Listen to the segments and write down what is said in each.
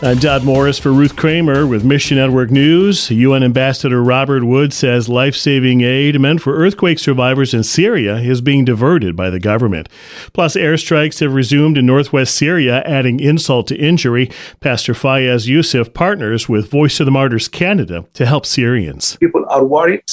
I'm Todd Morris for Ruth Kramer with Mission Network News. UN Ambassador Robert Wood says life saving aid meant for earthquake survivors in Syria is being diverted by the government. Plus, airstrikes have resumed in northwest Syria, adding insult to injury. Pastor Fayez Youssef partners with Voice of the Martyrs Canada to help Syrians. People are worried,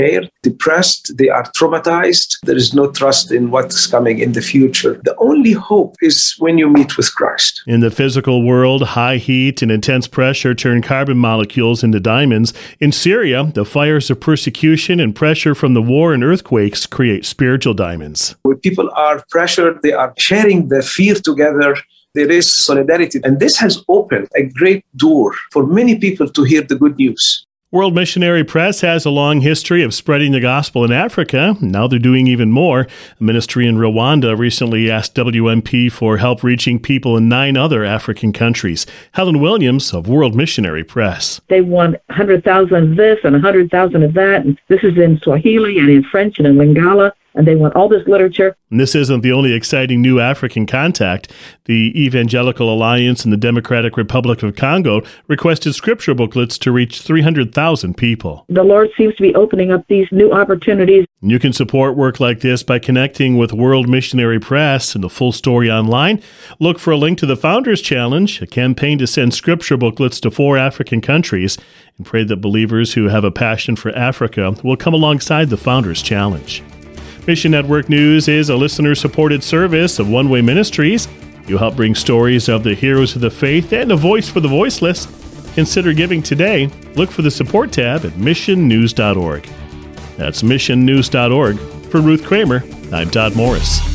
scared, depressed, they are traumatized. There is no trust in what's coming in the future. The only hope is when you meet with Christ. In the physical world, high heat and intense pressure turn carbon molecules into diamonds. In Syria, the fires of persecution and pressure from the war and earthquakes create spiritual diamonds. When people are pressured, they are sharing the fear together. There is solidarity. And this has opened a great door for many people to hear the good news. World Missionary Press has a long history of spreading the gospel in Africa. Now they're doing even more. A ministry in Rwanda recently asked WMP for help reaching people in nine other African countries. Helen Williams of World Missionary Press. They want 100,000 of this and 100,000 of that. And this is in Swahili and in French and in Lingala and they want all this literature. And this isn't the only exciting new African contact. The Evangelical Alliance in the Democratic Republic of Congo requested scripture booklets to reach 300,000 people. The Lord seems to be opening up these new opportunities. You can support work like this by connecting with World Missionary Press and the full story online. Look for a link to the Founders Challenge, a campaign to send scripture booklets to four African countries, and pray that believers who have a passion for Africa will come alongside the Founders Challenge. Mission Network News is a listener supported service of One Way Ministries. You help bring stories of the heroes of the faith and a voice for the voiceless. Consider giving today. Look for the support tab at missionnews.org. That's missionnews.org. For Ruth Kramer, I'm Todd Morris.